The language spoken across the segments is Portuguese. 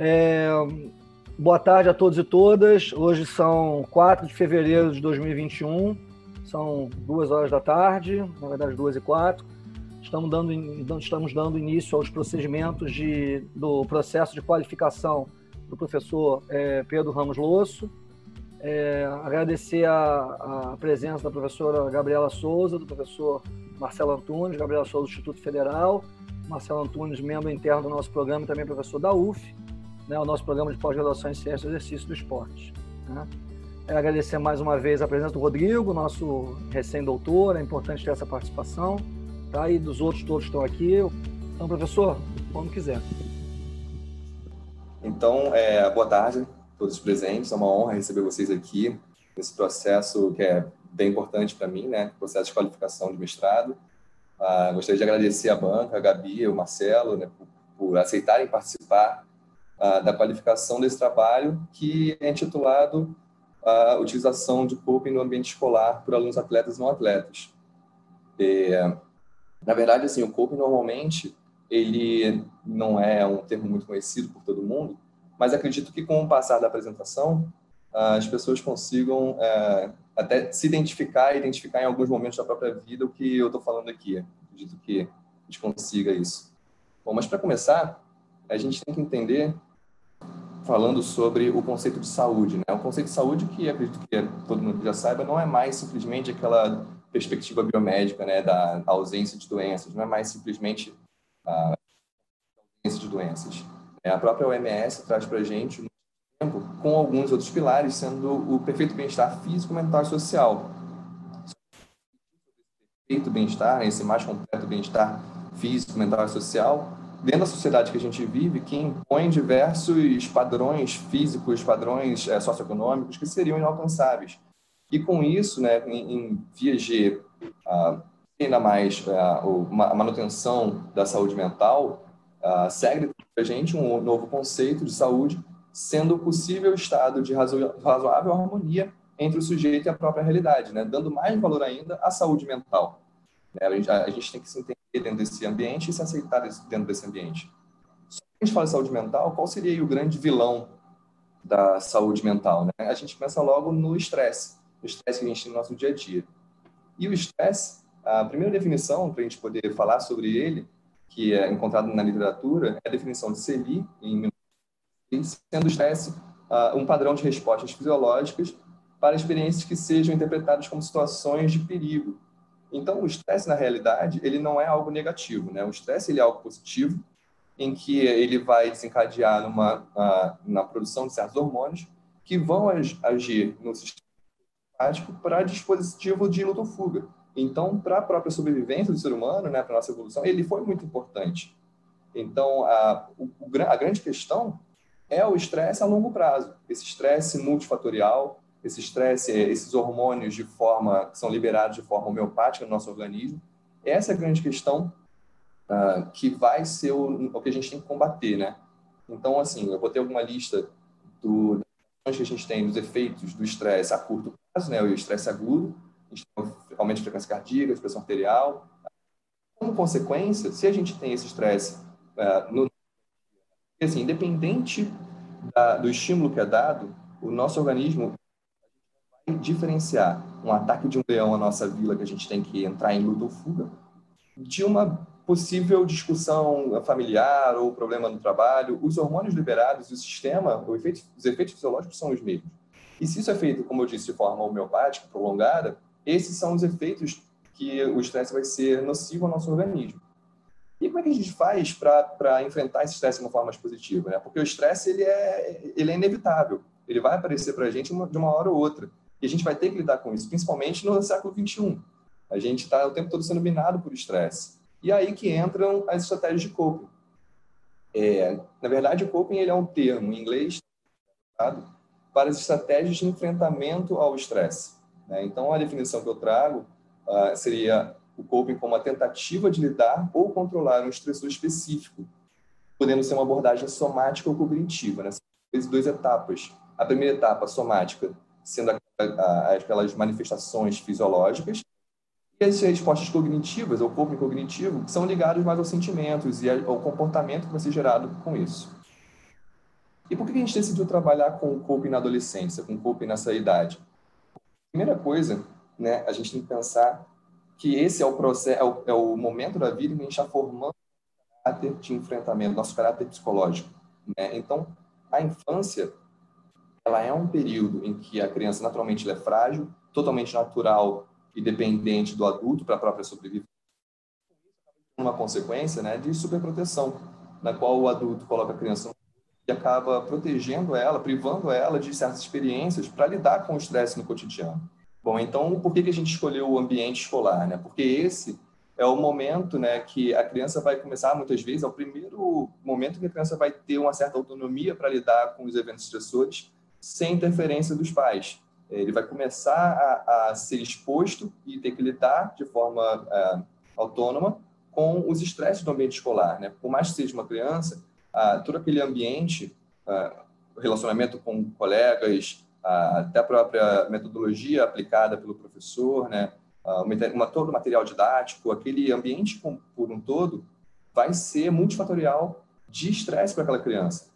É, boa tarde a todos e todas. Hoje são 4 de fevereiro de 2021, são duas horas da tarde, na verdade, duas e quatro. Estamos dando, estamos dando início aos procedimentos de, do processo de qualificação do professor é, Pedro Ramos Losso. É, agradecer a, a, presença da professora Gabriela Souza, do professor Marcelo Antunes, Gabriela Souza do Instituto Federal, Marcelo Antunes, membro interno do nosso programa e também professor da UF, né, o nosso programa de pós-graduação em Ciências do Exercício do Esporte. Né. É agradecer mais uma vez a presença do Rodrigo, nosso recém-doutor, é importante ter essa participação tá? E dos outros todos estão aqui. Então, professor, quando quiser. Então, é, boa tarde a todos os presentes. É uma honra receber vocês aqui nesse processo que é bem importante para mim, né? Processo de qualificação de mestrado. Ah, gostaria de agradecer a banca, a Gabi, o Marcelo, né, por, por aceitarem participar ah, da qualificação desse trabalho que é intitulado a utilização de coping no ambiente escolar por alunos atletas e não atletas. É, na verdade, assim, o coping normalmente ele não é um termo muito conhecido por todo mundo, mas acredito que com o passar da apresentação as pessoas consigam é, até se identificar, identificar em alguns momentos da própria vida o que eu estou falando aqui. Acredito que a gente consiga isso. Bom, mas para começar, a gente tem que entender falando sobre o conceito de saúde, né? O conceito de saúde que acredito que todo mundo já saiba não é mais simplesmente aquela perspectiva biomédica, né, da ausência de doenças, não é mais simplesmente a ausência de doenças. É, a própria OMS traz para a gente tempo com alguns outros pilares, sendo o perfeito bem-estar físico, mental e social. Perfeito bem-estar, esse mais completo bem-estar físico, mental e social, dentro da sociedade que a gente vive, que impõe diversos padrões físicos, padrões é, socioeconômicos que seriam inalcançáveis. E com isso, né, em, em G, uh, ainda mais uh, a manutenção da saúde mental, uh, segue para a gente um novo conceito de saúde, sendo possível estado de razoável harmonia entre o sujeito e a própria realidade, né, dando mais valor ainda à saúde mental. Né, a, gente, a gente tem que se entender dentro desse ambiente e se aceitar dentro desse ambiente. Se a gente fala de saúde mental, qual seria o grande vilão da saúde mental? Né? A gente pensa logo no estresse o estresse que a gente tem no nosso dia a dia. E o estresse, a primeira definição para a gente poder falar sobre ele, que é encontrado na literatura, é a definição de CELI, em sendo o estresse uh, um padrão de respostas fisiológicas para experiências que sejam interpretadas como situações de perigo. Então, o estresse, na realidade, ele não é algo negativo. Né? O estresse ele é algo positivo, em que ele vai desencadear numa, uh, na produção de certos hormônios que vão agir no sistema para dispositivo de luta ou fuga. Então, para a própria sobrevivência do ser humano, né, para a nossa evolução, ele foi muito importante. Então, a, o, a grande questão é o estresse a longo prazo. Esse estresse multifatorial, esse estresse, esses hormônios de forma que são liberados de forma homeopática no nosso organismo, essa é a grande questão uh, que vai ser o, o, que a gente tem que combater, né? Então, assim, eu vou ter alguma lista do, que a gente tem dos efeitos do estresse a curto prazo, né, o estresse agudo, aumento de frequência cardíaca, pressão arterial. Como consequência, se a gente tem esse estresse uh, no assim, independente da, do estímulo que é dado, o nosso organismo diferenciar um ataque de um leão à nossa vila que a gente tem que entrar em luta ou fuga de uma possível discussão familiar ou problema no trabalho. Os hormônios liberados o sistema, efeito, os efeitos fisiológicos são os mesmos. E se isso é feito, como eu disse, de forma homeopática, prolongada, esses são os efeitos que o estresse vai ser nocivo ao nosso organismo. E como é que a gente faz para enfrentar esse estresse de uma forma mais positiva? Né? Porque o estresse ele é, ele é inevitável, ele vai aparecer para a gente de uma hora ou outra. E a gente vai ter que lidar com isso, principalmente no século XXI. A gente está o tempo todo sendo minado por estresse. E aí que entram as estratégias de coping. É, na verdade, o coping ele é um termo em inglês para as estratégias de enfrentamento ao estresse. Né? Então, a definição que eu trago uh, seria o coping como a tentativa de lidar ou controlar um estressor específico, podendo ser uma abordagem somática ou cognitiva. Né? São duas etapas. A primeira etapa, somática, sendo aquelas manifestações fisiológicas, e as respostas cognitivas, ou coping cognitivo, que são ligadas mais aos sentimentos e ao comportamento que vai ser gerado com isso. E por que a gente decidiu trabalhar com o coping na adolescência, com o coping nessa idade? Primeira coisa, né, a gente tem que pensar que esse é o processo, é o, é o momento da vida em que a gente está formando o caráter de enfrentamento, nosso caráter psicológico. Né? Então, a infância, ela é um período em que a criança naturalmente é frágil, totalmente natural e dependente do adulto para a própria sobrevivência. Uma consequência né, de superproteção, na qual o adulto coloca a criança e acaba protegendo ela, privando ela de certas experiências para lidar com o estresse no cotidiano. Bom, então por que, a gente escolheu o ambiente escolar? Né? Porque esse é o momento né, que a criança vai começar, muitas vezes, é o primeiro momento que a criança vai ter uma certa autonomia para lidar com os eventos estressores sem interferência dos pais. Ele vai começar a, a ser exposto e ter que lidar de forma é, autônoma com os estresses do ambiente escolar. Né? Por mais que seja uma criança, ah, todo aquele ambiente, ah, relacionamento com colegas, até a própria metodologia aplicada pelo professor, né, uma, todo o material didático, aquele ambiente por um todo, vai ser multifatorial de estresse para aquela criança.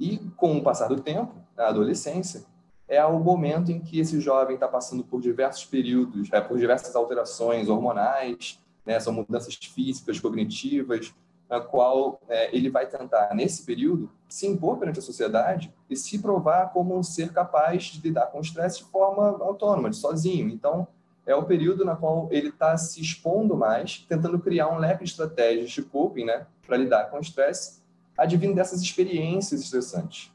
E com o passar do tempo, a adolescência, é o momento em que esse jovem está passando por diversos períodos, é, por diversas alterações hormonais, né, são mudanças físicas, cognitivas, na qual é, ele vai tentar, nesse período, se impor perante a sociedade e se provar como um ser capaz de lidar com o estresse de forma autônoma, de sozinho. Então, é o período na qual ele está se expondo mais, tentando criar um leque de estratégias de coping né, para lidar com o estresse, advindo dessas experiências estressantes.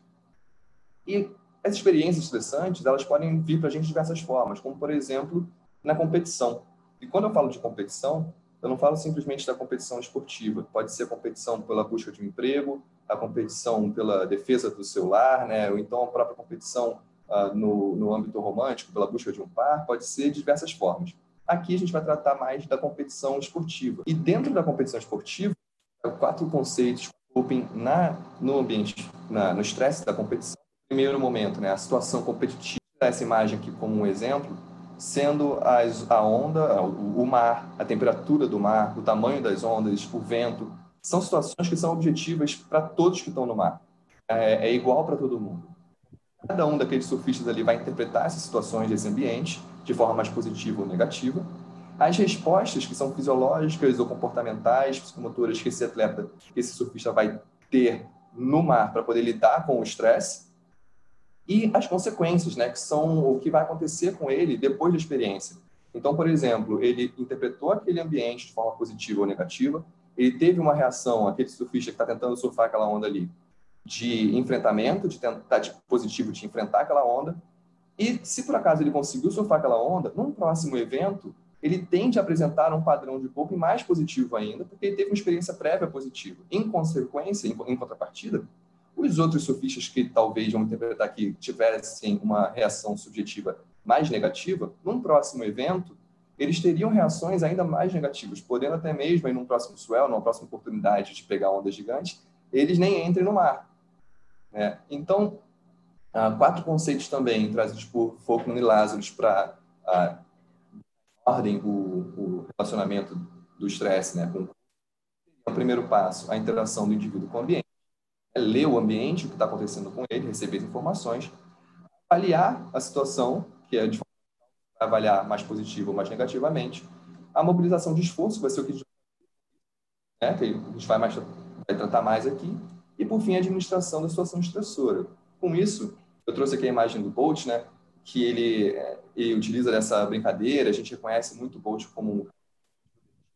E essas experiências estressantes, elas podem vir para a gente de diversas formas, como, por exemplo, na competição. E quando eu falo de competição, eu não falo simplesmente da competição esportiva. Pode ser a competição pela busca de um emprego, a competição pela defesa do seu lar, né? ou então a própria competição uh, no, no âmbito romântico, pela busca de um par, pode ser de diversas formas. Aqui a gente vai tratar mais da competição esportiva. E dentro da competição esportiva, quatro conceitos coping na no ambiente, na, no estresse da competição. Primeiro momento, né, a situação competitiva, essa imagem aqui como um exemplo, sendo as, a onda, o, o mar, a temperatura do mar, o tamanho das ondas, o vento, são situações que são objetivas para todos que estão no mar. É, é igual para todo mundo. Cada um daqueles surfistas ali vai interpretar essas situações desse ambiente de forma mais positiva ou negativa. As respostas que são fisiológicas ou comportamentais, psicomotoras que esse atleta, que esse surfista vai ter no mar para poder lidar com o estresse, e as consequências, né, que são o que vai acontecer com ele depois da experiência. Então, por exemplo, ele interpretou aquele ambiente de forma positiva ou negativa, ele teve uma reação, aquele surfista que está tentando surfar aquela onda ali, de enfrentamento, de tentar de positivo de enfrentar aquela onda, e se por acaso ele conseguiu surfar aquela onda, num próximo evento, ele tende a apresentar um padrão de coping mais positivo ainda, porque ele teve uma experiência prévia positiva. Em consequência, em contrapartida, os outros sofistas que talvez vão interpretar que tivessem uma reação subjetiva mais negativa, num próximo evento, eles teriam reações ainda mais negativas, podendo até mesmo, em um próximo swell, numa próxima oportunidade de pegar ondas gigantes, eles nem entrem no mar. Né? Então, ah, quatro conceitos também trazidos por Folkman e Lazarus para ordem o, o, relacionamento do estresse, né? Com o primeiro passo, a interação do indivíduo com o ambiente é ler o ambiente, o que está acontecendo com ele, receber as informações, avaliar a situação, que é de avaliar mais positivo ou mais negativamente, a mobilização de esforço, vai ser o que né, que a gente vai, mais, vai tratar mais aqui, e, por fim, a administração da situação estressora. Com isso, eu trouxe aqui a imagem do Bolt, né, que ele, é, ele utiliza dessa brincadeira, a gente reconhece muito o Bolt como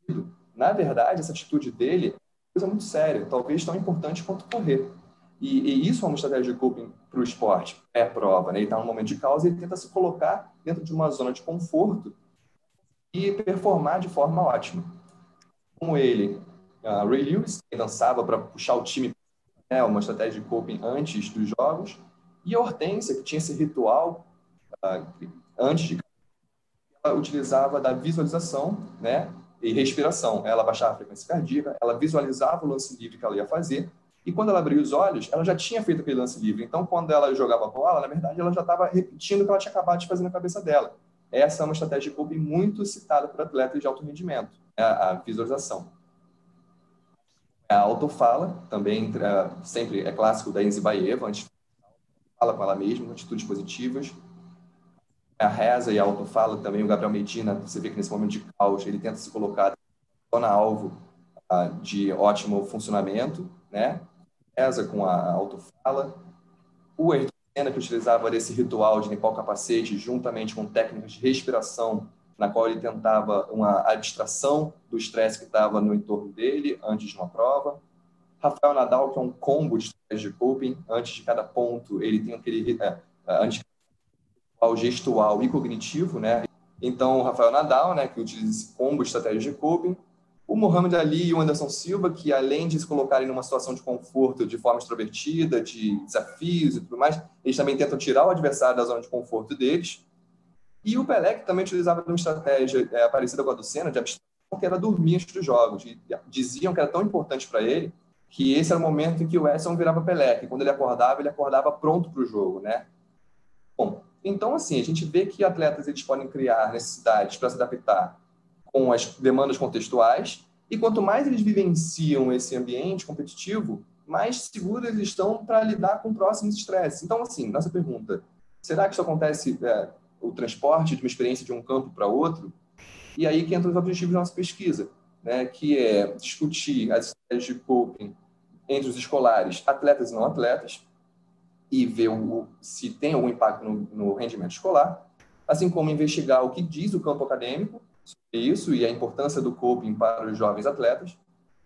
um... Na verdade, essa atitude dele coisa muito séria, talvez tão importante quanto correr. E, e isso é uma estratégia de coping para o esporte, é prova, né? Ele está num momento de causa e ele tenta se colocar dentro de uma zona de conforto e performar de forma ótima. Como ele, uh, Ray Lewis, que dançava para puxar o time, né, uma estratégia de coping antes dos jogos, e a Hortência, que tinha esse ritual antes de ela utilizava da visualização, né, e respiração. Ela baixava a frequência cardíaca, ela visualizava o lance livre que ela ia fazer, e quando ela abria os olhos, ela já tinha feito aquele lance livre. Então, quando ela jogava a bola, na verdade, ela já estava repetindo o que ela tinha acabado de fazer na cabeça dela. Essa é uma estratégia de coping muito citada por atletas de alto rendimento, né? a visualização. A autofala, também sempre é clássico da Enzi Baeva, antes fala com ela mesma, atitudes positivas. A reza e a autofala também, o Gabriel Medina, você vê que nesse momento de caos, ele tenta se colocar na alvo de ótimo funcionamento, né? Reza com a autofala. O Ayrton que utilizava esse ritual de limpar o capacete juntamente com técnicas de respiração, na qual ele tentava uma abstração do estresse que estava no entorno dele antes de uma prova. Rafael Nadal, que é um combo de estratégia de coping, antes de cada ponto ele tem aquele é, antes ao gestual e cognitivo, né? Então, o Rafael Nadal, né, que utiliza esse combo estratégia de coping, o Muhammad Ali e o Anderson Silva, que além de se colocarem numa situação de conforto de forma extrovertida, de desafios e tudo mais, eles também tentam tirar o adversário da zona de conforto deles. E o Pelé, que também utilizava uma estratégia é, parecida com a do Senna, de abstração, que era dormir antes dos jogos. E diziam que era tão importante para ele que esse era o momento em que o Edson virava Pelé, que quando ele acordava, ele acordava pronto para o jogo, né? Bom, então, assim, a gente vê que atletas eles podem criar necessidades para se adaptar com as demandas contextuais, e quanto mais eles vivenciam esse ambiente competitivo, mais seguros eles estão para lidar com próximos estresses. Então, assim, nossa pergunta, será que isso acontece, é, o transporte de uma experiência de um campo para outro? E aí que entra os objetivos da nossa pesquisa, né, que é discutir as estratégias de coping entre os escolares, atletas e não atletas, e ver o, se tem algum impacto no, no rendimento escolar, assim como investigar o que diz o campo acadêmico sobre isso e a importância do coping para os jovens atletas,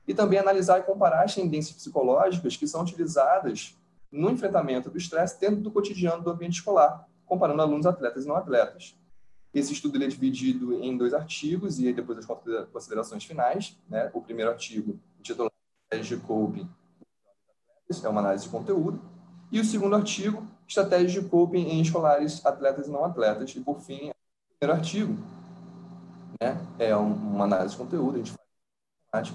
e também analisar e comparar as tendências psicológicas que são utilizadas no enfrentamento do estresse dentro do cotidiano do ambiente escolar, comparando alunos atletas e não atletas. Esse estudo é dividido em dois artigos e depois as considerações finais. Né? O primeiro artigo, Estratégia de Coping, é uma análise de conteúdo. E o segundo artigo, Estratégia de Coping em escolares, atletas e não atletas. E, por fim, o primeiro artigo, né? é uma análise de conteúdo, a gente faz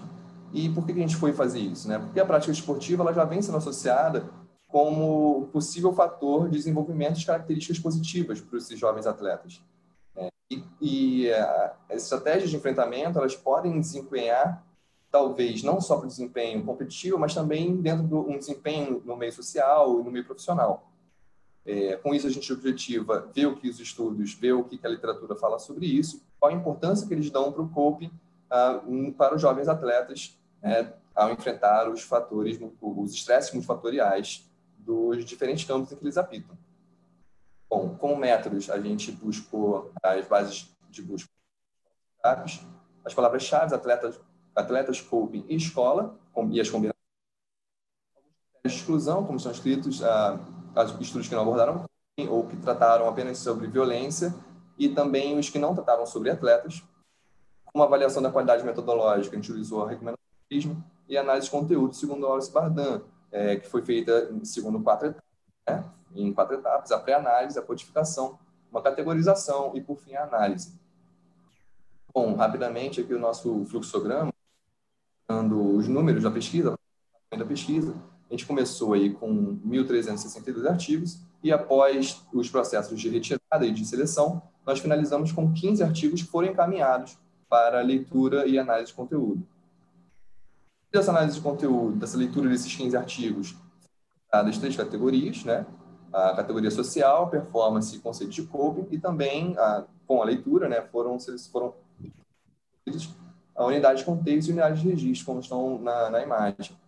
E por que a gente foi fazer isso? Né? Porque a prática esportiva ela já vem sendo associada como possível fator de desenvolvimento de características positivas para esses jovens atletas. É, e, e uh, as estratégias de enfrentamento elas podem desempenhar talvez não só para o desempenho competitivo, mas também dentro de um desempenho no meio social e no meio profissional. É, com isso, a gente objetiva ver o que os estudos, ver o que a literatura fala sobre isso, qual a importância que eles dão para o coping uh, para os jovens atletas né, ao enfrentar os fatores, os estresses multifatoriais dos diferentes campos em que eles apitam. Bom, como métodos, a gente buscou as bases de busca as palavras-chave, atletas, atletas coping e escola, e as combinações de exclusão, como são escritos uh, estudos que não abordaram ou que trataram apenas sobre violência e também os que não trataram sobre atletas. Uma avaliação da qualidade metodológica, a gente utilizou a recomendação e análise de conteúdo segundo a Horace Bardan, é, que foi feita segundo quatro etapas, né? em quatro etapas, a pré-análise, a codificação, uma categorização e, por fim, a análise. Bom, rapidamente aqui o nosso fluxograma, dando os números da pesquisa, da pesquisa, a gente começou aí com 1.362 artigos e após os processos de retirada e de seleção, nós finalizamos com 15 artigos que foram encaminhados para leitura e análise de conteúdo. Dessa análise de conteúdo, dessa leitura desses 15 artigos, das três categorias, né? A categoria social, performance e conceito de coping, e também, a, com a leitura, né, foram, foram a unidade de contexto e unidade de registro, como estão na, na imagem.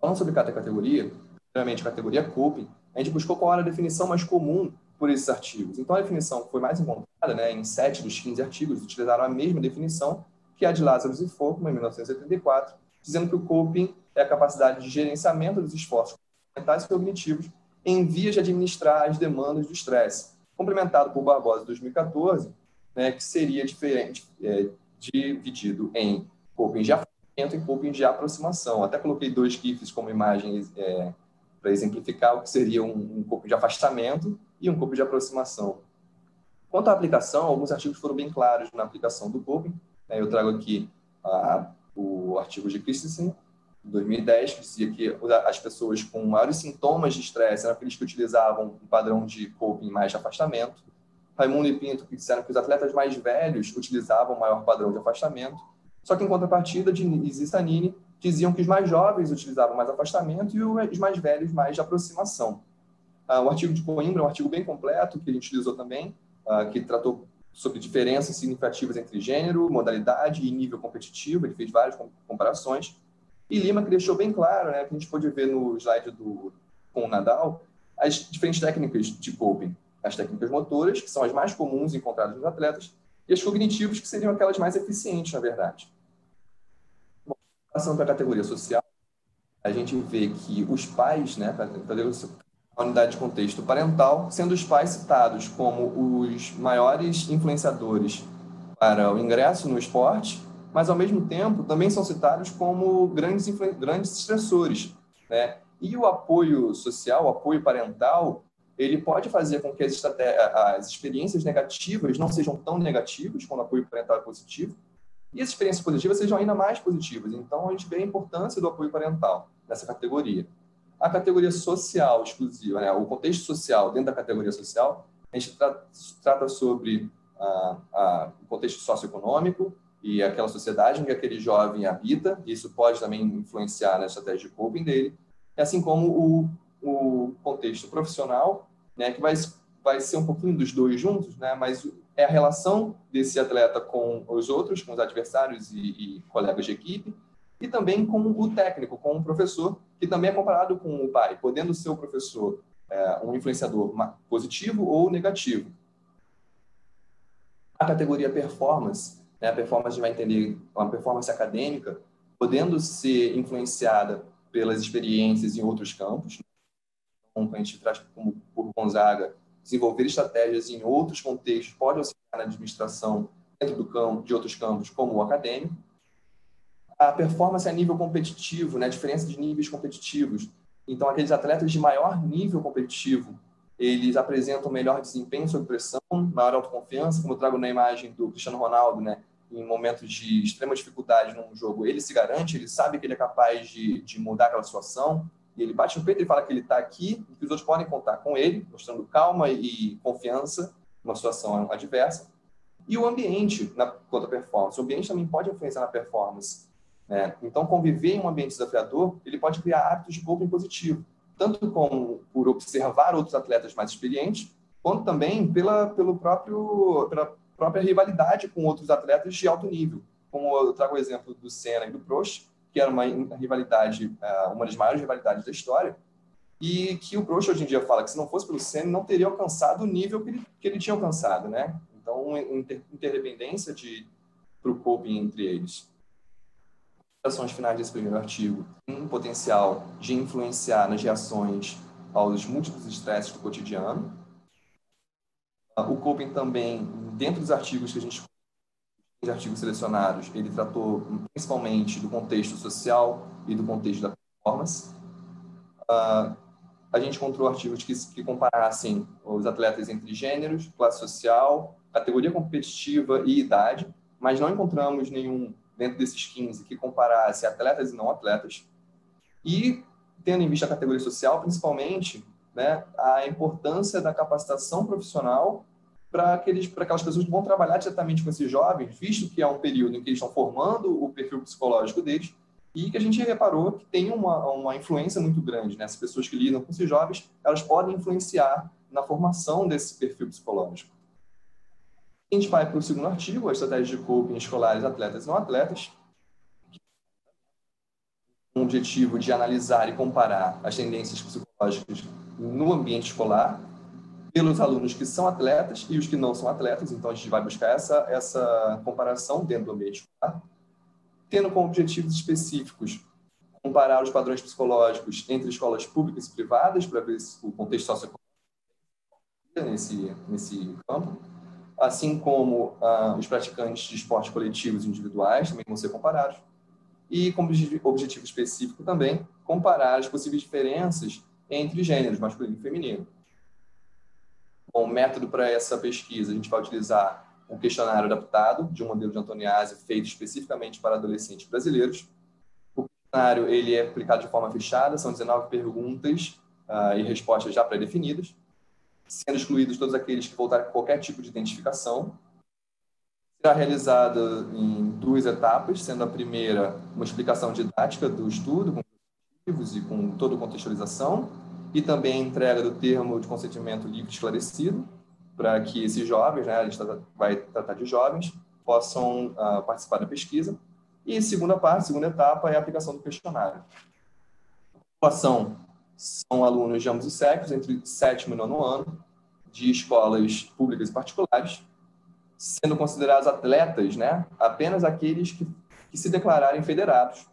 Falando sobre cada categoria, primeiramente a categoria coping, a gente buscou qual era a definição mais comum por esses artigos. Então, a definição que foi mais encontrada, né, em sete dos 15 artigos, utilizaram a mesma definição que a de Lazarus e Folkman, em 1984, dizendo que o coping é a capacidade de gerenciamento dos esforços mentais e cognitivos em vias de administrar as demandas do estresse, complementado por Barbosa, em 2014, né, que seria diferente, é, dividido em coping de em coping de aproximação. Até coloquei dois GIFs como imagens é, para exemplificar o que seria um, um de afastamento e um coping de aproximação. Quanto à aplicação, alguns artigos foram bem claros na aplicação do coping. Né? Eu trago aqui a, o artigo de Christensen, 2010, que dizia que as pessoas com maiores sintomas de estresse eram aqueles que utilizavam um padrão de coping mais de afastamento. Raimundo e Pinto, que disseram que os atletas mais velhos utilizavam maior padrão de afastamento. Só que, em contrapartida, de Izzy Stanini, diziam que os mais jovens utilizavam mais afastamento e os mais velhos mais de aproximação. Uh, o artigo de Coimbra é um artigo bem completo, que a gente utilizou também, uh, que tratou sobre diferenças significativas entre gênero, modalidade e nível competitivo, ele fez várias comparações. E Lima que deixou bem claro, né, que a gente pode ver no slide do com o Nadal, as diferentes técnicas de coping. As técnicas motoras, que são as mais comuns encontradas nos atletas, e as cognitivas, que seriam aquelas mais eficientes, na verdade. Bom, passando para a categoria social, a gente vê que os pais, né, a unidade de contexto parental, sendo os pais citados como os maiores influenciadores para o ingresso no esporte, mas ao mesmo tempo também são citados como grandes, grandes estressores. Né? E o apoio social, o apoio parental, ele pode fazer com que as, as experiências negativas não sejam tão negativas quando o apoio parental é positivo, e as experiências positivas sejam ainda mais positivas. Então, a gente vê a importância do apoio parental nessa categoria. A categoria social exclusiva, né, o contexto social dentro da categoria social, a gente tra trata sobre ah, ah, o contexto socioeconômico e aquela sociedade em que aquele jovem habita, isso pode também influenciar na estratégia de coping dele, assim como o o contexto profissional, né, que vai, vai ser um pouquinho dos dois juntos, né, mas é a relação desse atleta com os outros, com os adversários e, e colegas de equipe, e também com o técnico, com o professor, que também é comparado com o pai, podendo ser o professor é, um influenciador positivo ou negativo. A categoria performance, né, a performance vai entender uma performance acadêmica, podendo ser influenciada pelas experiências em outros campos, como a gente traz como por Gonzaga, desenvolver estratégias em outros contextos pode auxiliar na administração dentro do campo, de outros campos, como o acadêmico. A performance a nível competitivo, né, a diferença de níveis competitivos. Então, aqueles atletas de maior nível competitivo, eles apresentam melhor desempenho sob pressão, maior autoconfiança, como eu trago na imagem do Cristiano Ronaldo, né, em momentos de extrema dificuldade num jogo, ele se garante, ele sabe que ele é capaz de, de mudar aquela situação, e ele bate no peito e fala que ele está aqui que os outros podem contar com ele, mostrando calma e confiança numa situação adversa. E o ambiente na quanto à performance. O ambiente também pode influenciar na performance. Né? Então, conviver em um ambiente desafiador, ele pode criar hábitos de coping positivo, tanto como por observar outros atletas mais experientes, quanto também pela, pelo próprio, pela própria rivalidade com outros atletas de alto nível. Como eu trago o exemplo do Senna e do Prost, que era uma rivalidade, é, uma das maiores rivalidades da história, e que o Prost hoje em dia fala que se não fosse pelo Senna, não teria alcançado o nível que ele, que ele tinha alcançado, né? Então, uma interdependência de o coping entre eles. As finais desse primeiro artigo um potencial de influenciar nas reações aos múltiplos estresses do cotidiano. O coping também, dentro dos artigos que a gente os artigos selecionados, ele tratou principalmente do contexto social e do contexto da performance. Uh, a gente encontrou artigos que, que comparassem os atletas entre gêneros, classe social, categoria competitiva e idade, mas não encontramos nenhum dentro desses 15 que comparasse atletas e não atletas. E, tendo em vista a categoria social, principalmente, né, a importância da capacitação profissional para aquelas pessoas que vão trabalhar diretamente com esses jovens, visto que é um período em que eles estão formando o perfil psicológico deles e que a gente reparou que tem uma, uma influência muito grande. Né? As pessoas que lidam com esses jovens, elas podem influenciar na formação desse perfil psicológico. A gente vai para o segundo artigo, a estratégia de coping escolares, atletas e não atletas, com o objetivo de analisar e comparar as tendências psicológicas no ambiente escolar pelos alunos que são atletas e os que não são atletas. Então, a gente vai buscar essa, essa comparação dentro do ambiente escolar, tendo como objetivos específicos comparar os padrões psicológicos entre escolas públicas e privadas para ver o contexto socioeconômico nesse, nesse campo, assim como ah, os praticantes de esportes coletivos e individuais também vão ser comparados, e como objetivo específico também comparar as possíveis diferenças entre gêneros masculino e feminino. Bom, método para essa pesquisa, a gente vai utilizar um questionário adaptado de um modelo de Antoniase feito especificamente para adolescentes brasileiros. O questionário ele é aplicado de forma fechada, são 19 perguntas uh, e respostas já pré-definidas, sendo excluídos todos aqueles que voltarem com qualquer tipo de identificação. Será realizado em duas etapas, sendo a primeira uma explicação didática do estudo, com objetivos e com toda a contextualização, e também entrega do termo de consentimento livre esclarecido, para que esses jovens, né, a gente tá, vai tratar de jovens, possam uh, participar da pesquisa. E segunda parte, segunda etapa, é a aplicação do questionário. A população são alunos de ambos os sexos, entre sétimo e nono ano, de escolas públicas e particulares, sendo considerados atletas, né, apenas aqueles que, que se declararem federados.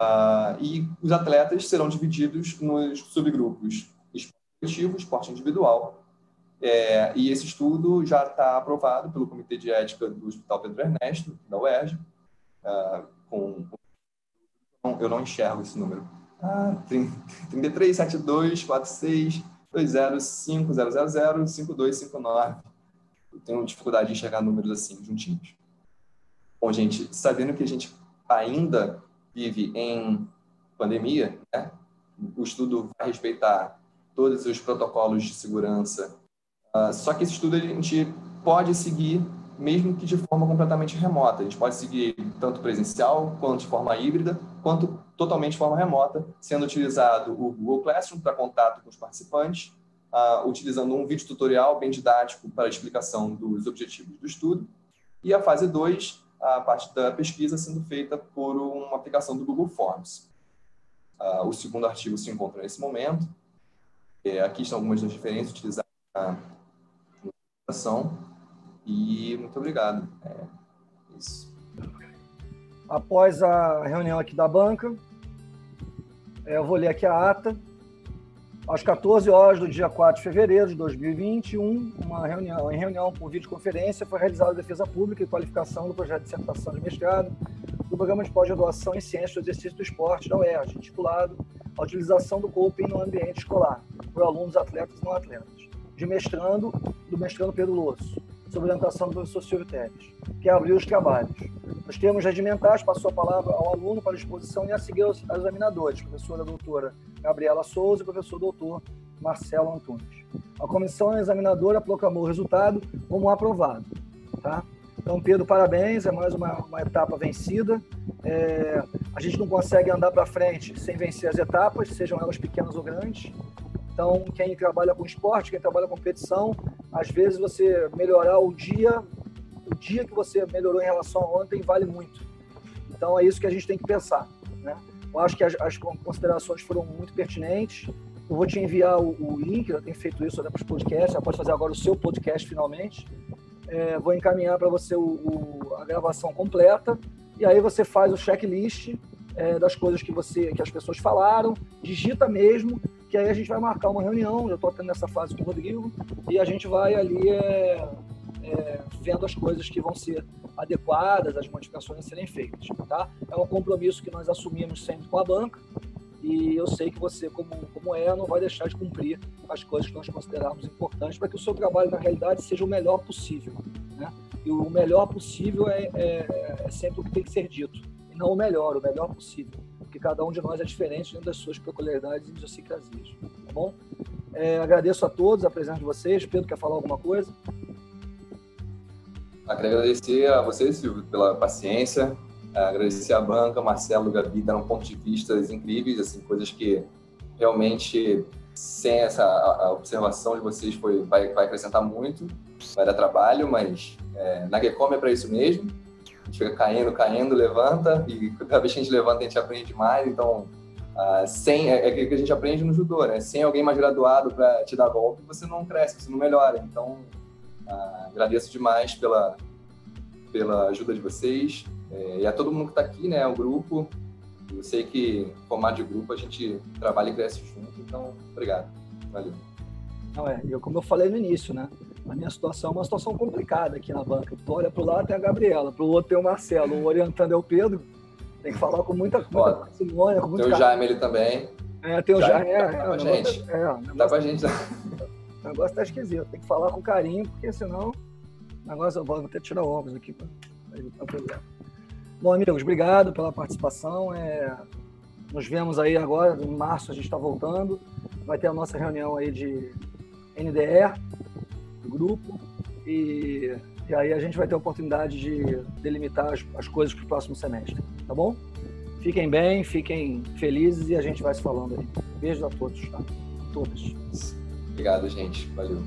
Uh, e os atletas serão divididos nos subgrupos esportivo, esporte individual. É, e esse estudo já está aprovado pelo Comitê de Ética do Hospital Pedro Ernesto, da UERJ, uh, com, eu não enxergo esse número. Ah, 33 72 46 205 000 5259 eu tenho dificuldade de enxergar números assim, juntinhos. Bom, gente, sabendo que a gente ainda vive em pandemia, né? o estudo vai respeitar todos os protocolos de segurança, uh, só que esse estudo a gente pode seguir mesmo que de forma completamente remota. A gente pode seguir tanto presencial, quanto de forma híbrida, quanto totalmente de forma remota, sendo utilizado o Google Classroom para contato com os participantes, uh, utilizando um vídeo tutorial bem didático para a explicação dos objetivos do estudo. E a fase 2, a parte da pesquisa sendo feita por uma aplicação do Google Forms. Uh, o segundo artigo se encontra nesse momento. É, aqui estão algumas das referências utilizadas na apresentação. E muito obrigado. É isso. Após a reunião aqui da banca, é, eu vou ler aqui a ata às 14 horas do dia 4 de fevereiro de 2021, uma reunião, em reunião por videoconferência, foi realizada a defesa pública e qualificação do projeto de dissertação de mestrado do Programa de Pós-Graduação em Ciências do Exercício do Esporte da UERJ, intitulado A Utilização do Coping no Ambiente Escolar, por alunos atletas e não atletas, de mestrando, do mestrando Pedro Losso, sob orientação do professor Silvio Teres, que abriu os trabalhos. Nos termos regimentares, passou a palavra ao aluno para exposição e a seguir aos examinadores, professora doutora Gabriela Souza e professor doutor Marcelo Antunes. A comissão examinadora proclamou o resultado como aprovado. Tá? Então, Pedro, parabéns, é mais uma, uma etapa vencida. É, a gente não consegue andar para frente sem vencer as etapas, sejam elas pequenas ou grandes. Então, quem trabalha com esporte, quem trabalha com competição, às vezes você melhorar o dia o dia que você melhorou em relação a ontem vale muito. Então é isso que a gente tem que pensar. Né? Eu acho que as, as considerações foram muito pertinentes. Eu vou te enviar o, o link, eu tenho feito isso até para os podcasts, você pode fazer agora o seu podcast finalmente. É, vou encaminhar para você o, o, a gravação completa e aí você faz o checklist é, das coisas que você que as pessoas falaram, digita mesmo, que aí a gente vai marcar uma reunião, já estou tendo nessa fase com o Rodrigo, e a gente vai ali é, é, vendo as coisas que vão ser adequadas, as modificações a serem feitas. Tá? É um compromisso que nós assumimos sempre com a banca e eu sei que você, como, como é, não vai deixar de cumprir as coisas que nós consideramos importantes para que o seu trabalho, na realidade, seja o melhor possível. Né? E o melhor possível é, é, é sempre o que tem que ser dito, e não o melhor, o melhor possível, porque cada um de nós é diferente dentro das suas peculiaridades e idiosincrasias. Tá bom? É, agradeço a todos a presença de vocês. Pedro, quer falar alguma coisa? Agradecer a você, Silvio, pela paciência, agradecer a banca, Marcelo, Gabi, deram pontos de vista incríveis, assim, coisas que realmente, sem essa a, observação de vocês, foi, vai, vai acrescentar muito, vai dar trabalho, mas é, na Gecom é para isso mesmo. A gente fica caindo, caindo, levanta, e cada vez que a gente levanta, a gente aprende mais, então Uh, sem é, é que a gente aprende no judô, né? Sem alguém mais graduado para te dar golpe, você não cresce, você não melhora. Então, ah, agradeço demais pela, pela ajuda de vocês é, e a todo mundo que está aqui, né, o grupo. Eu sei que, formato de grupo, a gente trabalha e cresce junto, então, obrigado. Valeu. Não é, eu, como eu falei no início, né? A minha situação é uma situação complicada aqui na banca. Tu olha para o lado tem a Gabriela, para o outro tem o Marcelo, o orientando é o Pedro. Tem que falar com muita, muita parcimônia, com muito Tem o Jaime ele também. É, tem o Jaime. É, tá é, com a gente. É, é, tá com a gente. O negócio tá esquisito. Tem que falar com carinho, porque senão o negócio eu vou até tirar óculos aqui para evitar o problema. Bom, amigos, obrigado pela participação. É... Nos vemos aí agora, em março a gente está voltando. Vai ter a nossa reunião aí de NDR, do grupo. E E aí a gente vai ter a oportunidade de delimitar as, as coisas para o próximo semestre, tá bom? Fiquem bem, fiquem felizes e a gente vai se falando aí. Beijos a todos, tá? Todas. Obrigado, gente. Valeu.